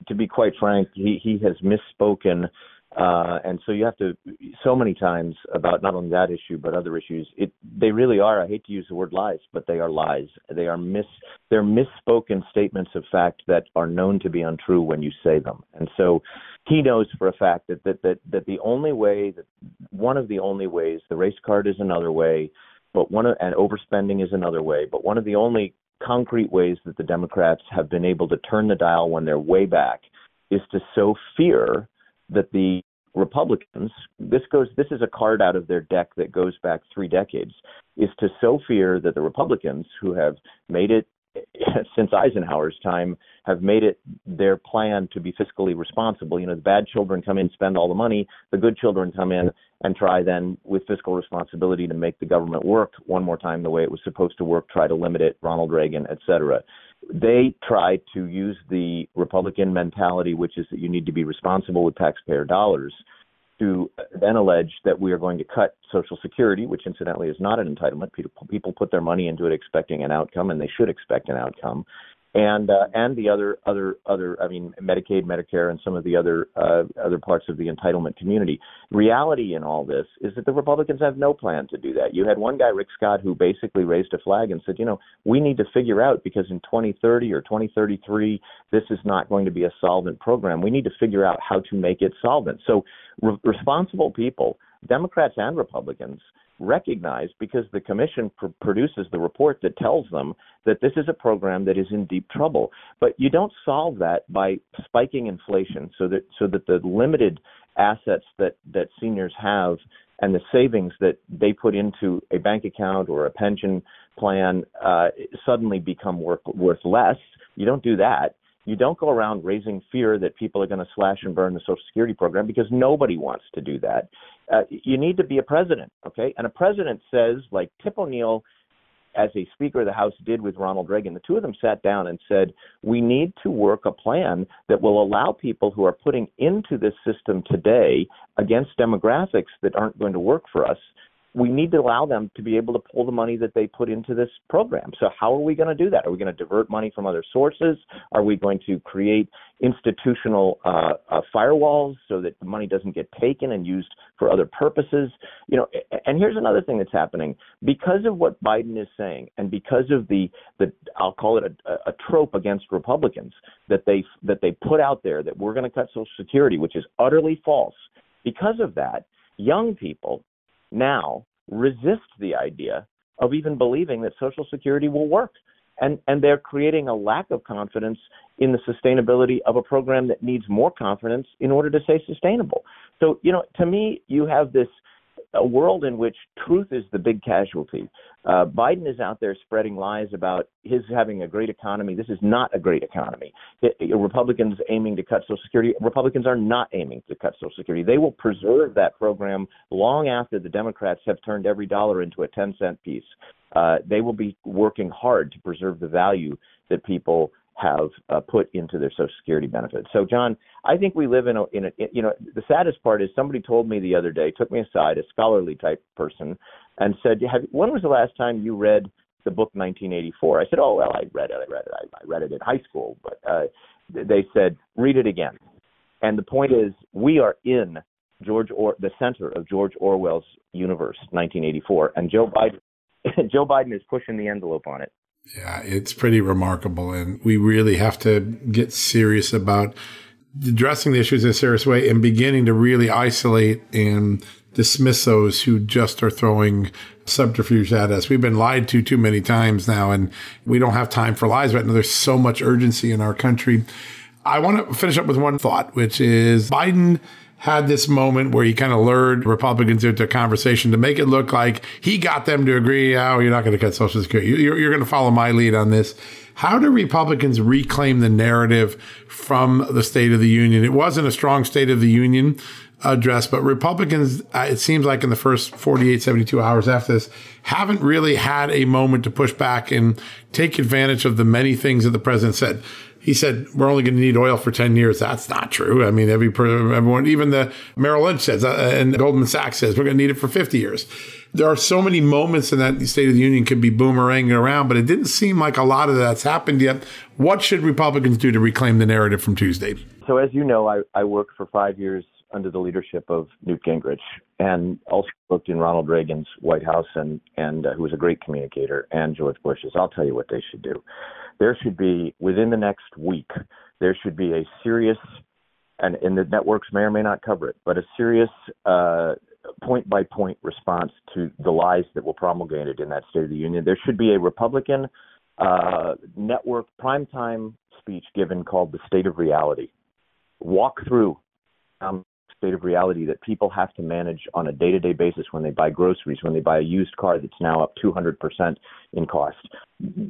C: to be quite frank, he he has misspoken uh, and so you have to so many times about not only that issue but other issues. It they really are. I hate to use the word lies, but they are lies. They are mis they're misspoken statements of fact that are known to be untrue when you say them. And so he knows for a fact that that that, that the only way that one of the only ways the race card is another way, but one of, and overspending is another way. But one of the only concrete ways that the Democrats have been able to turn the dial when they're way back is to sow fear that the Republicans, this goes this is a card out of their deck that goes back three decades, is to sow fear that the Republicans who have made it since Eisenhower's time have made it their plan to be fiscally responsible. You know, the bad children come in, spend all the money. The good children come in and try then, with fiscal responsibility, to make the government work one more time the way it was supposed to work. Try to limit it. Ronald Reagan, et cetera they try to use the Republican mentality, which is that you need to be responsible with taxpayer dollars, to then allege that we are going to cut Social Security, which incidentally is not an entitlement. People, people put their money into it expecting an outcome, and they should expect an outcome. And uh, and the other other other I mean Medicaid, Medicare, and some of the other uh, other parts of the entitlement community. Reality in all this is that the Republicans have no plan to do that. You had one guy, Rick Scott, who basically raised a flag and said, you know, we need to figure out because in 2030 or 2033, this is not going to be a solvent program. We need to figure out how to make it solvent. So re- responsible people, Democrats and Republicans recognized because the commission pr- produces the report that tells them that this is a program that is in deep trouble. But you don't solve that by spiking inflation so that so that the limited assets that that seniors have and the savings that they put into a bank account or a pension plan uh, suddenly become worth, worth less. You don't do that. You don't go around raising fear that people are going to slash and burn the Social Security program because nobody wants to do that. Uh, you need to be a president, okay? And a president says, like Tip O'Neill, as a Speaker of the House did with Ronald Reagan, the two of them sat down and said, We need to work a plan that will allow people who are putting into this system today against demographics that aren't going to work for us we need to allow them to be able to pull the money that they put into this program. So, how are we going to do that? Are we going to divert money from other sources? Are we going to create institutional uh, uh, firewalls so that the money doesn't get taken and used for other purposes? You know, and here's another thing that's happening because of what Biden is saying, and because of the the I'll call it a, a trope against Republicans that they that they put out there that we're going to cut Social Security, which is utterly false. Because of that, young people now resist the idea of even believing that Social Security will work. And, and they're creating a lack of confidence in the sustainability of a program that needs more confidence in order to stay sustainable. So, you know, to me, you have this a world in which truth is the big casualty. Uh, Biden is out there spreading lies about his having a great economy. This is not a great economy. It, it, Republicans aiming to cut Social Security. Republicans are not aiming to cut Social Security. They will preserve that program long after the Democrats have turned every dollar into a 10 cent piece. Uh, they will be working hard to preserve the value that people have uh, put into their Social Security benefits. So, John, I think we live in a, in a, you know, the saddest part is somebody told me the other day, took me aside, a scholarly type person, and said, have, "When was the last time you read the book 1984?" I said, "Oh, well, I read it. I read it. I, I read it in high school." But uh, they said, "Read it again." And the point is, we are in George or the center of George Orwell's universe, 1984, and Joe Biden, Joe Biden is pushing the envelope on it.
A: Yeah, it's pretty remarkable. And we really have to get serious about addressing the issues in a serious way and beginning to really isolate and dismiss those who just are throwing subterfuge at us. We've been lied to too many times now, and we don't have time for lies right now. There's so much urgency in our country. I want to finish up with one thought, which is Biden had this moment where he kind of lured Republicans into a conversation to make it look like he got them to agree, oh, you're not going to cut Social Security. You're, you're going to follow my lead on this. How do Republicans reclaim the narrative from the State of the Union? It wasn't a strong State of the Union address, but Republicans, uh, it seems like in the first 48, 72 hours after this, haven't really had a moment to push back and take advantage of the many things that the president said he said we're only going to need oil for 10 years. That's not true. I mean every everyone even the merrill lynch says uh, and goldman sachs says we're going to need it for 50 years. There are so many moments in that the state of the union could be boomeranging around but it didn't seem like a lot of that's happened yet. What should republicans do to reclaim the narrative from tuesday?
C: So as you know i, I worked for five years under the leadership of Newt Gingrich, and also worked in Ronald Reagan's White House, and and uh, who was a great communicator, and George Bush's. I'll tell you what they should do there should be within the next week there should be a serious and, and the networks may or may not cover it, but a serious uh, point by point response to the lies that were promulgated in that State of the Union. There should be a Republican uh, network primetime speech given called the State of Reality. Walk through um, state of reality that people have to manage on a day to day basis when they buy groceries, when they buy a used car that's now up 200% in cost.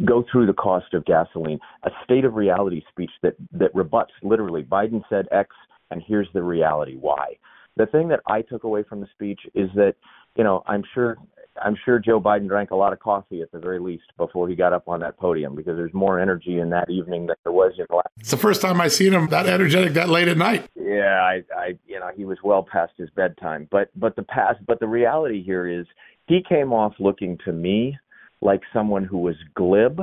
C: Go through the cost of gasoline. A state of reality speech that, that rebuts literally Biden said X, and here's the reality why. The thing that I took away from the speech is that, you know, I'm sure I'm sure Joe Biden drank a lot of coffee at the very least before he got up on that podium because there's more energy in that evening than there was in the last.
A: It's the first time I've seen him that energetic that late at night.
C: Yeah, I, I, you know, he was well past his bedtime. But, but the past, but the reality here is he came off looking to me like someone who was glib,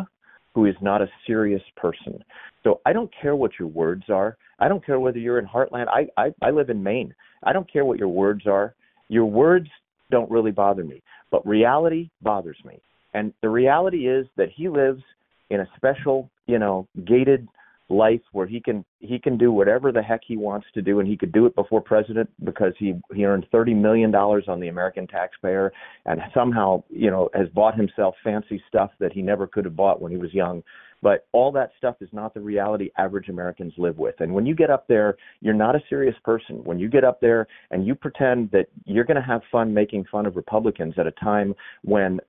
C: who is not a serious person. So I don't care what your words are. I don't care whether you're in Heartland. I, I, I live in Maine. I don't care what your words are. Your words don't really bother me, but reality bothers me. And the reality is that he lives in a special, you know, gated life where he can he can do whatever the heck he wants to do and he could do it before president because he he earned 30 million dollars on the American taxpayer and somehow you know has bought himself fancy stuff that he never could have bought when he was young but all that stuff is not the reality average Americans live with. And when you get up there you're not a serious person. When you get up there and you pretend that you're going to have fun making fun of Republicans at a time when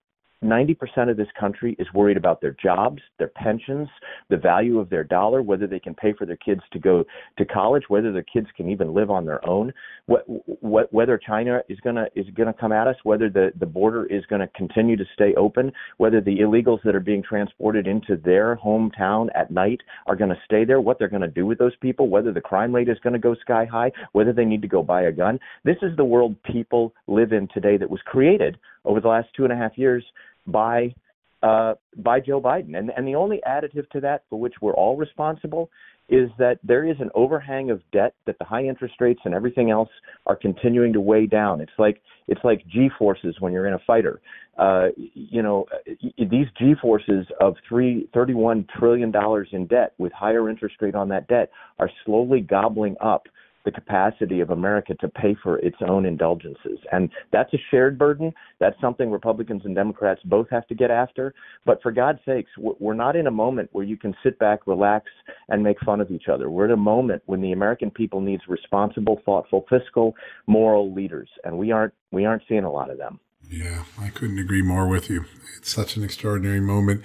C: 90% of this country is worried about their jobs, their pensions, the value of their dollar, whether they can pay for their kids to go to college, whether their kids can even live on their own, what, what, whether China is going to is going to come at us, whether the, the border is going to continue to stay open, whether the illegals that are being transported into their hometown at night are going to stay there, what they're going to do with those people, whether the crime rate is going to go sky high, whether they need to go buy a gun. This is the world people live in today that was created over the last two and a half years by uh, by Joe Biden. And and the only additive to that, for which we're all responsible, is that there is an overhang of debt that the high interest rates and everything else are continuing to weigh down. It's like it's like G forces when you're in a fighter. Uh, you know, these G forces of three thirty one trillion dollars in debt with higher interest rate on that debt are slowly gobbling up the capacity of America to pay for its own indulgences. And that's a shared burden. That's something Republicans and Democrats both have to get after. But for God's sakes, we're not in a moment where you can sit back, relax, and make fun of each other. We're in a moment when the American people needs responsible, thoughtful, fiscal, moral leaders, and we aren't we aren't seeing a lot of them.
A: Yeah, I couldn't agree more with you. It's such an extraordinary moment.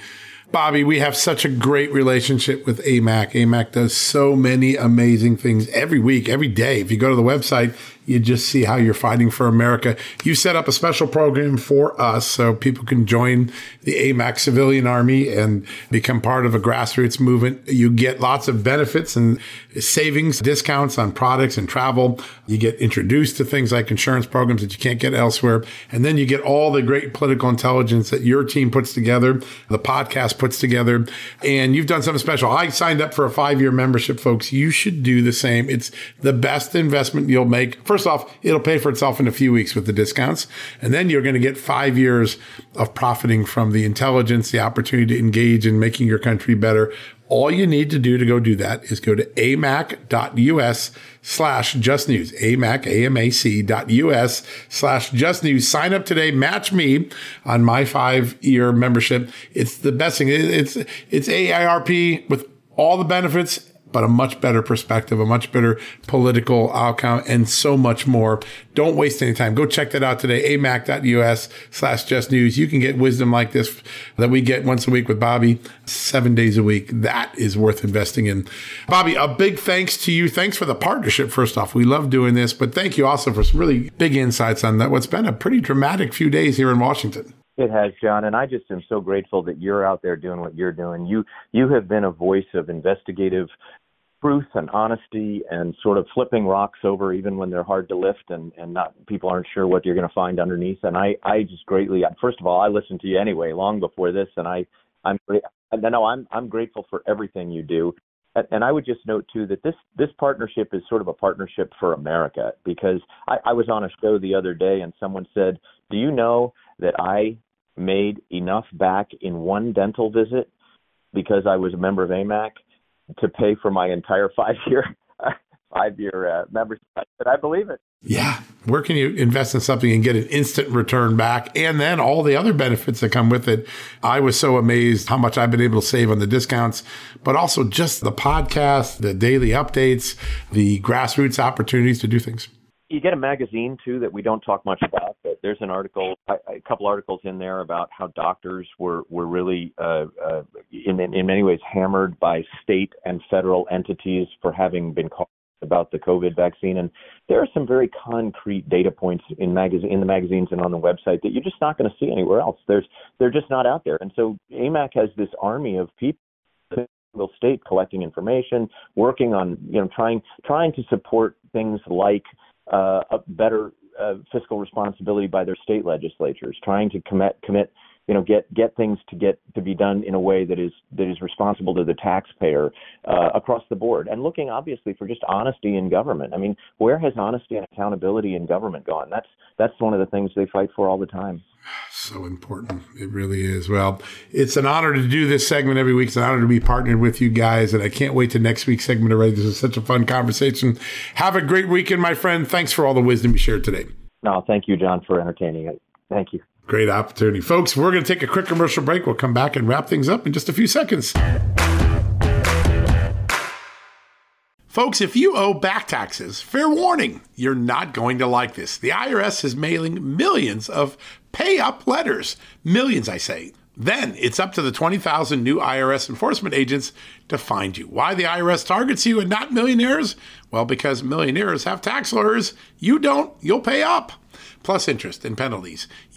A: Bobby, we have such a great relationship with AMAC. AMAC does so many amazing things every week, every day. If you go to the website, you just see how you're fighting for America. You set up a special program for us so people can join the AMAC civilian army and become part of a grassroots movement. You get lots of benefits and savings, discounts on products and travel. You get introduced to things like insurance programs that you can't get elsewhere. And then you get all the great political intelligence that your team puts together, the podcast puts together, and you've done something special. I signed up for a five year membership, folks. You should do the same. It's the best investment you'll make First off, it'll pay for itself in a few weeks with the discounts. And then you're going to get five years of profiting from the intelligence, the opportunity to engage in making your country better. All you need to do to go do that is go to amac.us slash just news, amac, A-M-A-C dot US slash just news. Sign up today. Match me on my five year membership. It's the best thing. It's, it's AARP with all the benefits but a much better perspective, a much better political outcome, and so much more. Don't waste any time. Go check that out today, amac.us slash just news. You can get wisdom like this that we get once a week with Bobby, seven days a week. That is worth investing in. Bobby, a big thanks to you. Thanks for the partnership, first off. We love doing this, but thank you also for some really big insights on that. What's been a pretty dramatic few days here in Washington.
C: It has, John, and I just am so grateful that you're out there doing what you're doing. You you have been a voice of investigative truth and honesty and sort of flipping rocks over even when they're hard to lift and and not people aren't sure what you're going to find underneath. And i i just greatly first of all i listened to you anyway long before this and i i'm no i'm i'm grateful for everything you do. And I would just note too that this this partnership is sort of a partnership for America because I, I was on a show the other day and someone said, "Do you know that I made enough back in one dental visit because I was a member of AMAC to pay for my entire five year five year uh, membership. But I believe it.
A: Yeah. Where can you invest in something and get an instant return back? And then all the other benefits that come with it. I was so amazed how much I've been able to save on the discounts, but also just the podcast, the daily updates, the grassroots opportunities to do things
C: you get a magazine too that we don't talk much about. There's an article, a couple articles in there about how doctors were were really, uh, uh, in in many ways, hammered by state and federal entities for having been called about the COVID vaccine. And there are some very concrete data points in magazine in the magazines and on the website that you're just not going to see anywhere else. There's they're just not out there. And so AMAC has this army of people state collecting information, working on you know trying trying to support things like uh, a better uh, fiscal responsibility by their state legislatures, trying to commit commit you know get get things to get to be done in a way that is that is responsible to the taxpayer uh, across the board and looking obviously for just honesty in government i mean where has honesty and accountability in government gone that's that's one of the things they fight for all the time
A: so important. It really is. Well, it's an honor to do this segment every week. It's an honor to be partnered with you guys. And I can't wait to next week's segment already. This is such a fun conversation. Have a great weekend, my friend. Thanks for all the wisdom you shared today.
C: No, thank you, John, for entertaining it. Thank you.
A: Great opportunity. Folks, we're going to take a quick commercial break. We'll come back and wrap things up in just a few seconds. Folks, if you owe back taxes, fair warning, you're not going to like this. The IRS is mailing millions of pay up letters. Millions, I say. Then it's up to the 20,000 new IRS enforcement agents to find you. Why the IRS targets you and not millionaires? Well, because millionaires have tax lawyers. You don't, you'll pay up. Plus interest and penalties.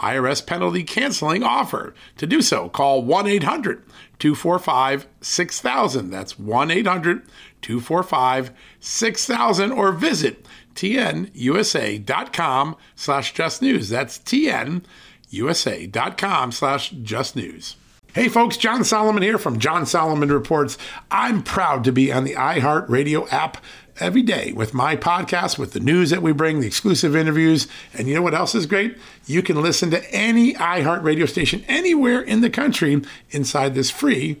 A: IRS penalty canceling offer. To do so, call 1 800 245 6000. That's 1 800 245 6000 or visit tnusa.com slash just news. That's tnusa.com slash just news. Hey folks, John Solomon here from John Solomon Reports. I'm proud to be on the iHeartRadio app every day with my podcast, with the news that we bring, the exclusive interviews. And you know what else is great? You can listen to any iHeart radio station anywhere in the country inside this free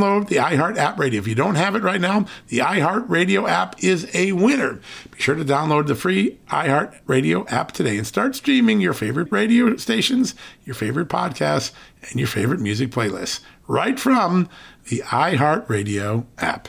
A: the iHeart app radio. If you don't have it right now, the iHeart Radio app is a winner. Be sure to download the free iHeart Radio app today and start streaming your favorite radio stations, your favorite podcasts, and your favorite music playlists right from the iHeart Radio app.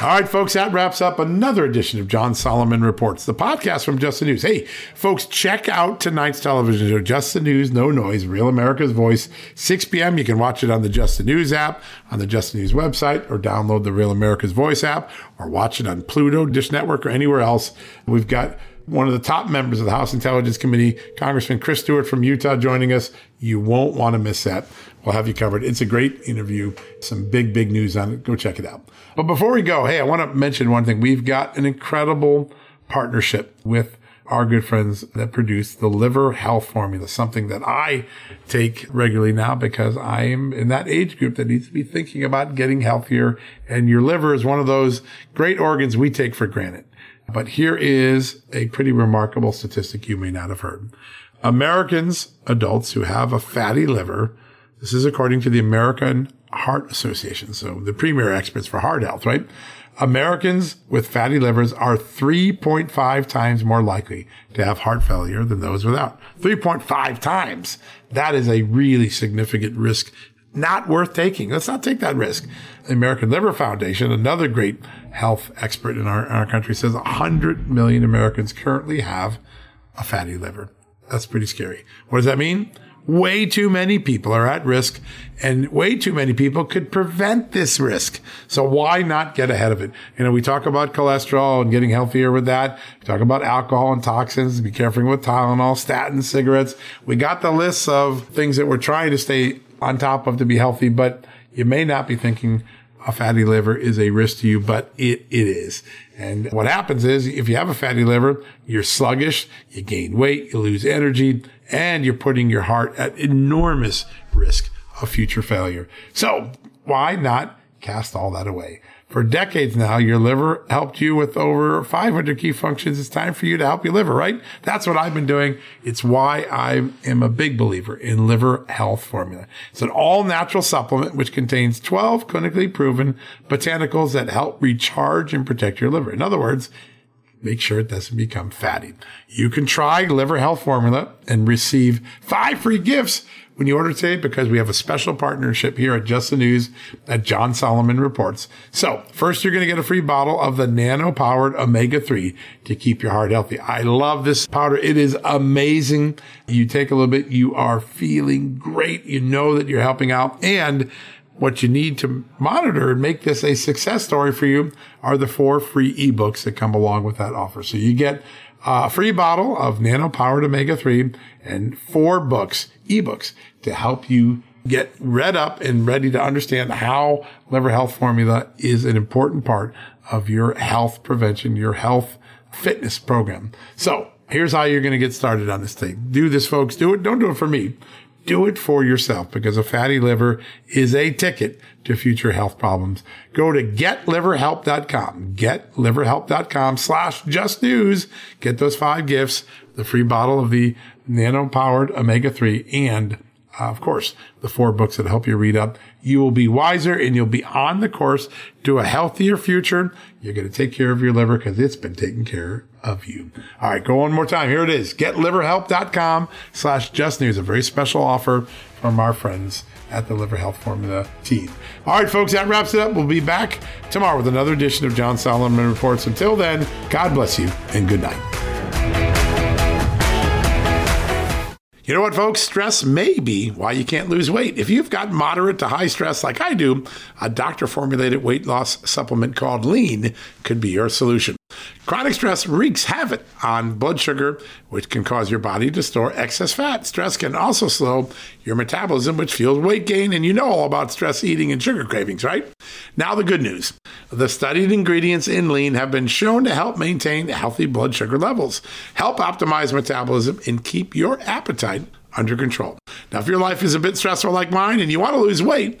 A: All right, folks, that wraps up another edition of John Solomon Reports, the podcast from Just the News. Hey, folks, check out tonight's television show, Just the News, No Noise, Real America's Voice, 6 p.m. You can watch it on the Just the News app, on the Just the News website, or download the Real America's Voice app, or watch it on Pluto, Dish Network, or anywhere else. We've got one of the top members of the House Intelligence Committee, Congressman Chris Stewart from Utah, joining us. You won't want to miss that. We'll have you covered. It's a great interview. Some big, big news on it. Go check it out. But before we go, hey, I want to mention one thing. We've got an incredible partnership with our good friends that produce the liver health formula, something that I take regularly now because I am in that age group that needs to be thinking about getting healthier. And your liver is one of those great organs we take for granted. But here is a pretty remarkable statistic you may not have heard. Americans, adults who have a fatty liver, this is according to the American Heart Association. So the premier experts for heart health, right? Americans with fatty livers are 3.5 times more likely to have heart failure than those without. 3.5 times. That is a really significant risk. Not worth taking. Let's not take that risk. The American Liver Foundation, another great health expert in our, in our country, says 100 million Americans currently have a fatty liver. That's pretty scary. What does that mean? Way too many people are at risk and way too many people could prevent this risk. So why not get ahead of it? You know, we talk about cholesterol and getting healthier with that. We talk about alcohol and toxins. Be careful with Tylenol, statins, cigarettes. We got the lists of things that we're trying to stay on top of to be healthy, but you may not be thinking a fatty liver is a risk to you, but it, it is. And what happens is if you have a fatty liver, you're sluggish, you gain weight, you lose energy, and you're putting your heart at enormous risk of future failure. So why not cast all that away? For decades now, your liver helped you with over 500 key functions. It's time for you to help your liver, right? That's what I've been doing. It's why I am a big believer in liver health formula. It's an all natural supplement which contains 12 clinically proven botanicals that help recharge and protect your liver. In other words, make sure it doesn't become fatty. You can try liver health formula and receive five free gifts when you order today because we have a special partnership here at Just the News at John Solomon Reports. So first, you're going to get a free bottle of the nano powered omega 3 to keep your heart healthy. I love this powder. It is amazing. You take a little bit, you are feeling great. You know that you're helping out and what you need to monitor and make this a success story for you are the four free ebooks that come along with that offer. So you get a free bottle of nano powered omega 3 and four books, ebooks to help you get read up and ready to understand how liver health formula is an important part of your health prevention, your health fitness program. So here's how you're going to get started on this thing. Do this, folks. Do it. Don't do it for me. Do it for yourself because a fatty liver is a ticket to future health problems. Go to getliverhelp.com, getliverhelp.com slash just news. Get those five gifts, the free bottle of the nano powered omega 3 and uh, of course, the four books that help you read up. You will be wiser and you'll be on the course to a healthier future. You're going to take care of your liver because it's been taking care of you. All right, go one more time. Here it is. GetLiverHelp.com slash just news. A very special offer from our friends at the Liver Health Formula team. All right, folks, that wraps it up. We'll be back tomorrow with another edition of John Solomon Reports. Until then, God bless you and good night. You know what, folks? Stress may be why you can't lose weight. If you've got moderate to high stress like I do, a doctor formulated weight loss supplement called Lean could be your solution. Chronic stress wreaks havoc on blood sugar, which can cause your body to store excess fat. Stress can also slow your metabolism, which fuels weight gain. And you know all about stress eating and sugar cravings, right? Now, the good news the studied ingredients in lean have been shown to help maintain healthy blood sugar levels, help optimize metabolism, and keep your appetite under control. Now, if your life is a bit stressful like mine and you want to lose weight,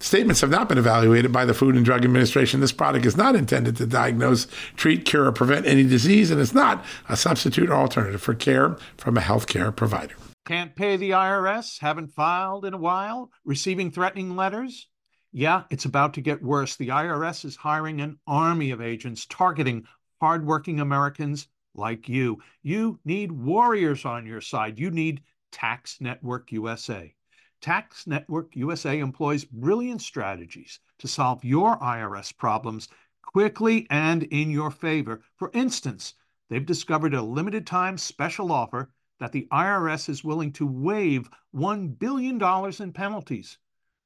A: Statements have not been evaluated by the Food and Drug Administration. This product is not intended to diagnose, treat, cure, or prevent any disease, and is not a substitute or alternative for care from a healthcare provider.
D: Can't pay the IRS? Haven't filed in a while? Receiving threatening letters? Yeah, it's about to get worse. The IRS is hiring an army of agents targeting hardworking Americans like you. You need warriors on your side. You need Tax Network USA. Tax Network USA employs brilliant strategies to solve your IRS problems quickly and in your favor. For instance, they've discovered a limited time special offer that the IRS is willing to waive $1 billion in penalties.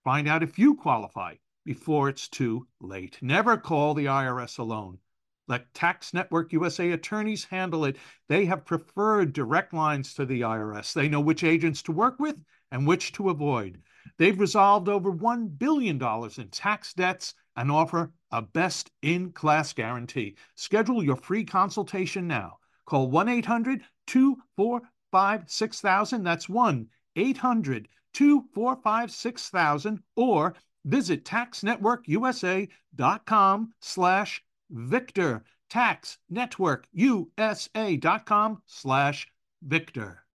D: Find out if you qualify before it's too late. Never call the IRS alone. Let Tax Network USA attorneys handle it. They have preferred direct lines to the IRS. They know which agents to work with and which to avoid. They've resolved over $1 billion in tax debts and offer a best in class guarantee. Schedule your free consultation now. Call 1 800 245 6000. That's 1 800 245 6000 or visit taxnetworkusa.com slash victor taxnetworkusa.com slash victor